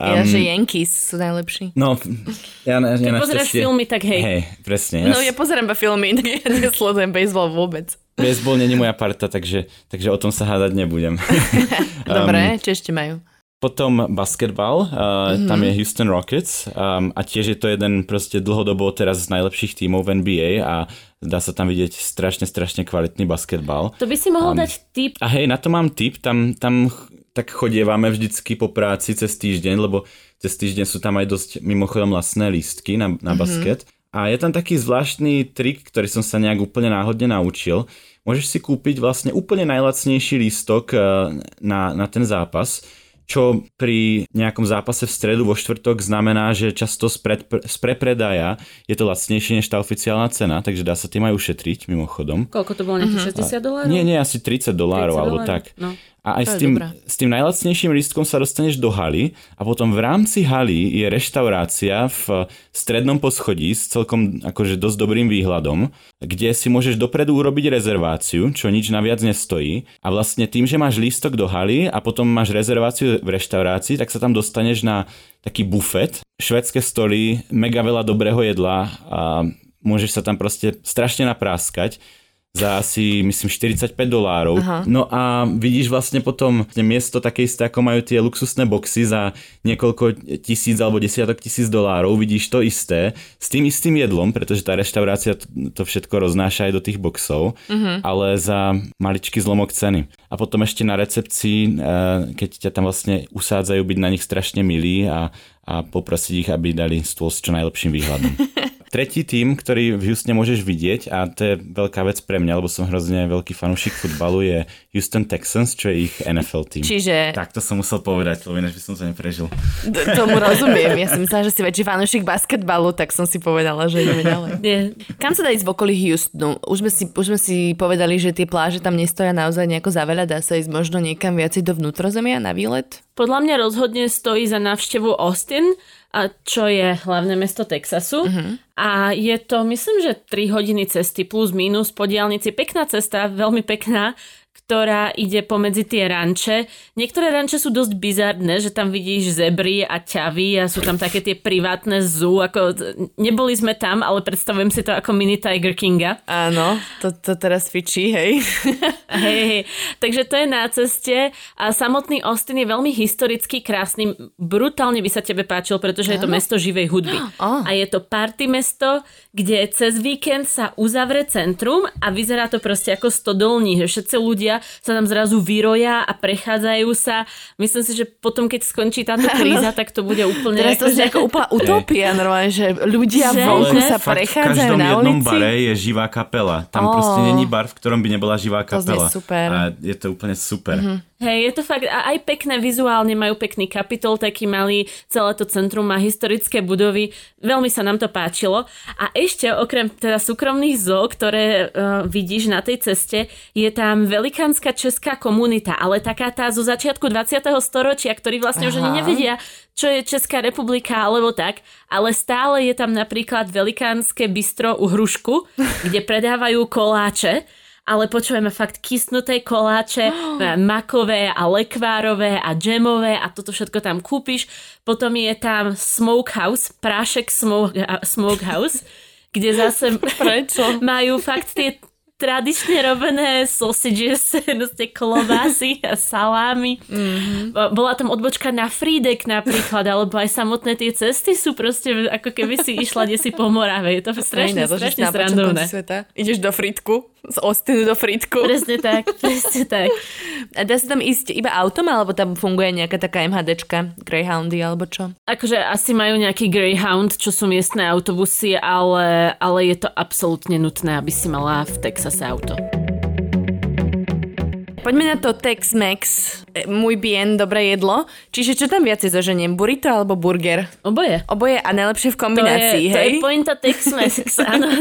Ja, že Yankees sú najlepší. No, ja, ja Keď pozeráš filmy, tak hej. Hej, presne. No ja pozerám iba filmy, [LAUGHS] tak ja nesledujem baseball vôbec. Baseball není moja parta, takže, takže o tom sa hádať nebudem. Dobre, čo ešte majú? Potom basketbal, uh, mm-hmm. tam je Houston Rockets um, a tiež je to jeden proste dlhodobo teraz z najlepších tímov v NBA a dá sa tam vidieť strašne, strašne kvalitný basketbal. To by si mohol um, dať tip. A hej, na to mám tip, tam, tam tak chodievame vždycky po práci cez týždeň, lebo cez týždeň sú tam aj dosť mimochodom vlastné lístky na, na mm-hmm. basket. A je tam taký zvláštny trik, ktorý som sa nejak úplne náhodne naučil. Môžeš si kúpiť vlastne úplne najlacnejší lístok na, na ten zápas čo pri nejakom zápase v stredu vo štvrtok znamená, že často z, pred, z prepredaja je to lacnejšie než tá oficiálna cena, takže dá sa tým aj ušetriť mimochodom. Koľko to bolo, nejakých uh-huh. 60 dolárov? Nie, nie, asi 30 dolárov alebo tak. No. A aj s tým, s tým najlacnejším lístkom sa dostaneš do haly a potom v rámci haly je reštaurácia v strednom poschodí s celkom akože dosť dobrým výhľadom, kde si môžeš dopredu urobiť rezerváciu, čo nič naviac nestojí. A vlastne tým, že máš lístok do haly a potom máš rezerváciu v reštaurácii, tak sa tam dostaneš na taký bufet, švedské stoly, mega veľa dobrého jedla a môžeš sa tam proste strašne napráskať za asi, myslím, 45 dolárov. Aha. No a vidíš vlastne potom miesto také isté, ako majú tie luxusné boxy za niekoľko tisíc alebo desiatok tisíc dolárov, vidíš to isté s tým istým jedlom, pretože tá reštaurácia to všetko roznáša aj do tých boxov, uh-huh. ale za maličký zlomok ceny. A potom ešte na recepcii, eh, keď ťa tam vlastne usádzajú, byť na nich strašne milí a, a poprosiť ich, aby dali stôl s čo najlepším výhľadom. [LAUGHS] Tretí tým, ktorý v Houstone môžeš vidieť, a to je veľká vec pre mňa, lebo som hrozne veľký fanúšik futbalu, je Houston Texans, čo je ich NFL tým. Čiže... Tak to som musel povedať, lebo ináč by som to neprežil. D- tomu rozumiem. Ja som myslela, že si väčší fanúšik basketbalu, tak som si povedala, že ideme ďalej. Nie. Kam sa dá ísť v okolí Houstonu? Už sme, si, už sme si povedali, že tie pláže tam nestoja naozaj nejako za veľa. Dá sa ísť možno niekam viacej do vnútrozemia na výlet? Podľa mňa rozhodne stojí za návštevu Austin, a čo je hlavné mesto Texasu. Uh-huh. A je to, myslím, že 3 hodiny cesty plus minus po diálnici. Pekná cesta, veľmi pekná ktorá ide pomedzi tie ranče. Niektoré ranče sú dosť bizarné, že tam vidíš zebry a ťavy a sú tam také tie privátne zoo. Ako, neboli sme tam, ale predstavujem si to ako mini Tiger Kinga. Áno, to, to teraz fičí, hej. [LAUGHS] hej, hej. Takže to je na ceste a samotný Austin je veľmi historický, krásny. Brutálne by sa tebe páčil, pretože je to mesto živej hudby. [GASPS] Oh. A je to party mesto, kde cez víkend sa uzavre centrum a vyzerá to proste ako stodolní, že všetci ľudia sa tam zrazu vyroja a prechádzajú sa. Myslím si, že potom, keď skončí táto kríza, tak to bude úplne... Teraz to je ako úplná utopia, normálne, že ľudia že, vonku sa prechádzajú na ulici. V každom jednom bare je živá kapela. Tam oh. proste není bar, v ktorom by nebola živá kapela. To super. A je to úplne super. Mm-hmm. Hej, je to fakt, a aj pekné vizuálne, majú pekný kapitol, taký malý, celé to centrum má historické budovy, veľmi sa nám to páčilo. A ešte okrem teda súkromných zoo, ktoré uh, vidíš na tej ceste, je tam velikánska česká komunita, ale taká tá zo začiatku 20. storočia, ktorí vlastne Aha. už ani nevedia, čo je Česká republika alebo tak, ale stále je tam napríklad velikánske bistro u Hrušku, kde predávajú koláče ale počujeme fakt kysnuté koláče, [GASPS] makové a lekvárové a džemové a toto všetko tam kúpiš. Potom je tam smokehouse, prášek smoke, smokehouse, [LAUGHS] kde zase Prečo? [LAUGHS] majú fakt tie tradične robené sausages, proste klobásy a salámy. Mm-hmm. Bola tam odbočka na Frídek napríklad, alebo aj samotné tie cesty sú proste ako keby si išla si po Morave. Je to strašne, strašne srandovné. Ideš do Fritku, z Ostinu do Fritku. Presne tak, [LAUGHS] presne tak. A dá sa tam ísť iba autom, alebo tam funguje nejaká taká MHDčka, Greyhoundy alebo čo? Akože asi majú nejaký Greyhound, čo sú miestne autobusy, ale, ale je to absolútne nutné, aby si mala v Texas zase auto. Poďme na to Tex-Mex, e, môj bien, dobré jedlo. Čiže čo tam viacej zoženiem, burrito alebo burger? Oboje. Oboje a najlepšie v kombinácii, to je, hej? To je pointa Tex-Mex, [LAUGHS] áno.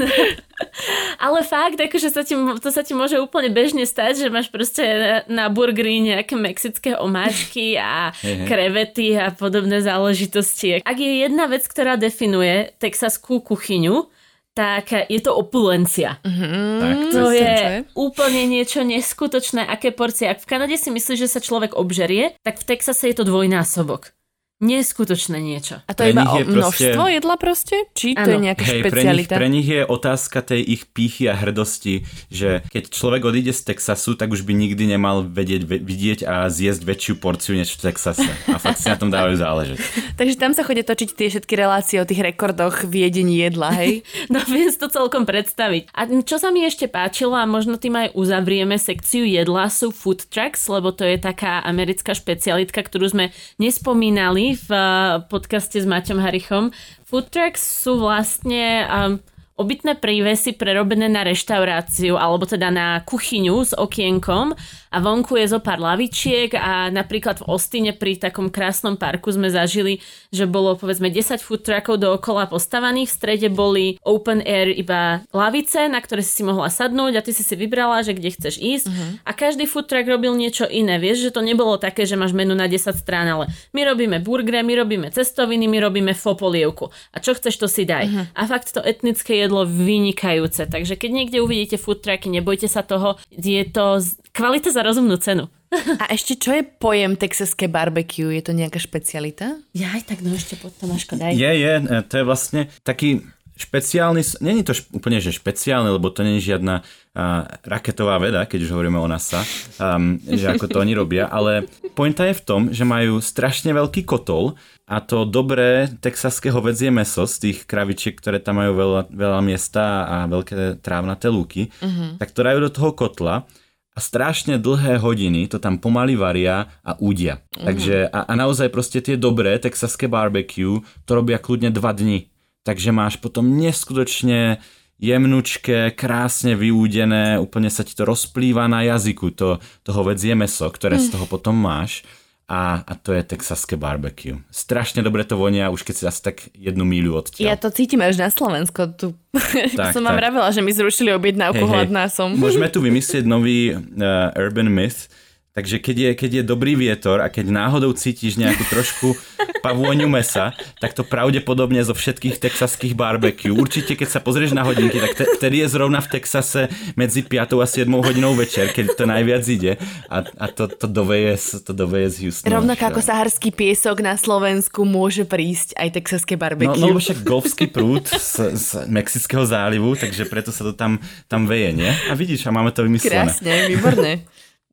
Ale fakt, akože sa ti, to sa ti môže úplne bežne stať, že máš proste na, na burgery nejaké mexické omáčky a [LAUGHS] krevety a podobné záležitosti. Ak je jedna vec, ktorá definuje texaskú kuchyňu, tak je to opulencia. Mm-hmm. Tak, to je, úplne niečo neskutočné, aké porcie. Ak v Kanade si myslíš, že sa človek obžerie, tak v Texase je to dvojnásobok. Neskutočné niečo. A to je Pre iba o je proste- množstvo jedla proste? Či to Áno. je nejaká Hej, pre nich, špecialita? pre nich je otázka tej ich pýchy a hrdosti, že keď človek odíde z Texasu, tak už by nikdy nemal vedieť, ve- vidieť a zjesť väčšiu porciu než v Texase. A fakt si na tom dávajú záležať. [LAUGHS] Takže tam sa chodia točiť tie všetky relácie o tých rekordoch v jedení jedla, hej? [LAUGHS] No viem si to celkom predstaviť. A čo sa mi ešte páčilo, a možno tým aj uzavrieme sekciu jedla, sú food trucks, lebo to je taká americká špecialitka, ktorú sme nespomínali v eh, podcaste s Maťom Harichom. Food trucks sú vlastne um, obytné prívesy prerobené na reštauráciu, alebo teda na kuchyňu s okienkom a vonku je zo pár lavičiek a napríklad v Ostine pri takom krásnom parku sme zažili, že bolo povedzme 10 food truckov dookola postavaných, v strede boli open air iba lavice, na ktoré si si mohla sadnúť a ty si si vybrala, že kde chceš ísť uh-huh. a každý food truck robil niečo iné, vieš, že to nebolo také, že máš menu na 10 strán, ale my robíme burgery, my robíme cestoviny, my robíme fopolievku a čo chceš, to si daj. Uh-huh. A fakt to etnické jedlo vynikajúce, takže keď niekde uvidíte food trucky, nebojte sa toho, je to kvalita za rozumnú cenu. A ešte čo je pojem texaské barbecue? Je to nejaká špecialita? Ja aj tak, no ešte pod Tomáško, daj. Je, je, e, to je vlastne taký špeciálny, není to úplne, že špeciálne, lebo to není žiadna uh, raketová veda, keď už hovoríme o NASA, um, že ako to oni robia, ale pointa je v tom, že majú strašne veľký kotol a to dobré texaské hovedzie meso z tých kravičiek, ktoré tam majú veľa, veľa miesta a veľké trávnaté lúky, uh-huh. tak to dajú do toho kotla a strašne dlhé hodiny to tam pomaly varia a údia. Mm. Takže a, a naozaj proste tie dobré texaské barbecue to robia kľudne dva dni. Takže máš potom neskutočne jemnučké, krásne vyúdené, úplne sa ti to rozplýva na jazyku, to, to hovedzie meso, ktoré z toho potom máš. A, a to je texaské barbecue. Strašne dobre to vonia, už keď si asi tak jednu míľu odtiaľ. Ja to cítim až na Slovensko. Tu. [LAUGHS] Tak, som vám vravela, že mi zrušili objednávku, hej. hladná som. Môžeme tu vymyslieť nový uh, urban myth, takže keď je, keď je dobrý vietor a keď náhodou cítiš nejakú trošku pavôňu mesa, tak to pravdepodobne zo všetkých texaských barbecue. Určite, keď sa pozrieš na hodinky, tak te, vtedy je zrovna v Texase medzi 5 a 7 hodinou večer, keď to najviac ide a, a to, to doveje, to doveje z Houstonu. Rovnako ako saharský piesok na Slovensku môže prísť aj texaské No, barbecue. no lebo však golfský prúd z, z Mexického zálivu, takže preto sa to tam, tam veje, nie? A vidíš, a máme to vymyslené. Krásne, výborne.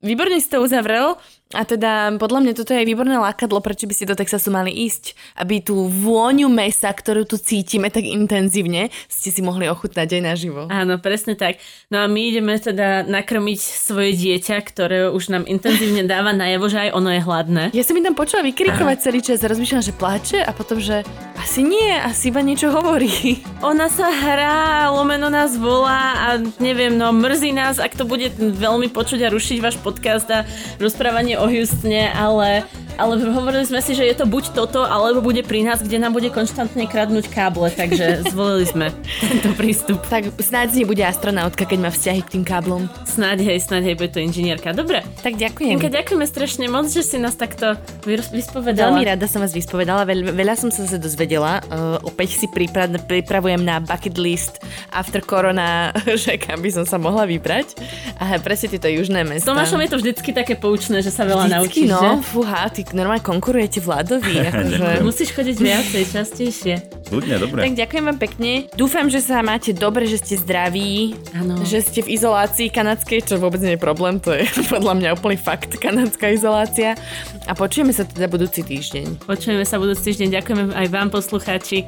Výborne si to uzavrel a teda podľa mňa toto je aj výborné lákadlo, prečo by ste do Texasu mali ísť, aby tú vôňu mesa, ktorú tu cítime tak intenzívne, ste si mohli ochutnať aj naživo. Áno, presne tak. No a my ideme teda nakrmiť svoje dieťa, ktoré už nám intenzívne dáva najavo, že aj ono je hladné. Ja som mi tam počula vykrikovať celý čas rozmýšľam, že plače a potom, že asi nie, asi iba niečo hovorí. [LAUGHS] Ona sa hrá, lomeno nás volá a neviem, no mrzí nás, ak to bude veľmi počuť a rušiť váš podcast a rozprávanie o Houstone, ale, ale hovorili sme si, že je to buď toto, alebo bude pri nás, kde nám bude konštantne kradnúť káble, takže [LAUGHS] zvolili sme tento prístup. Tak snáď z nej bude astronautka, keď má vzťahy k tým káblom. Snáď hej, snáď hej, bude to inžinierka. Dobre, Tak ďakujem. Inka, ďakujeme strašne moc, že si nás takto vy- vyspovedala. Veľmi rada som vás vyspovedala, veľ, veľa som sa zase dozvedela. Uh, opäť si pripra- pripravujem na bucket list after corona, [LAUGHS] že kam by som sa mohla vybrať. A presne tieto južné S mesta. Tomášom je to vždycky také poučné, že sa veľa Vždycky, naučíš, no, že? fúha, ty normálne konkurujete Vladovi. akože. Musíš chodiť viacej, častejšie. Ľudne, dobre. Tak ďakujem vám pekne. Dúfam, že sa máte dobre, že ste zdraví, Áno. že ste v izolácii kanadskej, čo vôbec nie je problém, to je podľa mňa úplný fakt, kanadská izolácia. A počujeme sa teda budúci týždeň. Počujeme sa budúci týždeň. Ďakujeme aj vám, poslucháči.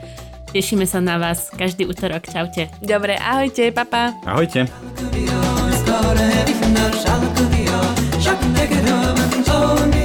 Tešíme sa na vás každý útorok. Čaute. Dobre, ahojte, papa. Ahojte. Šalko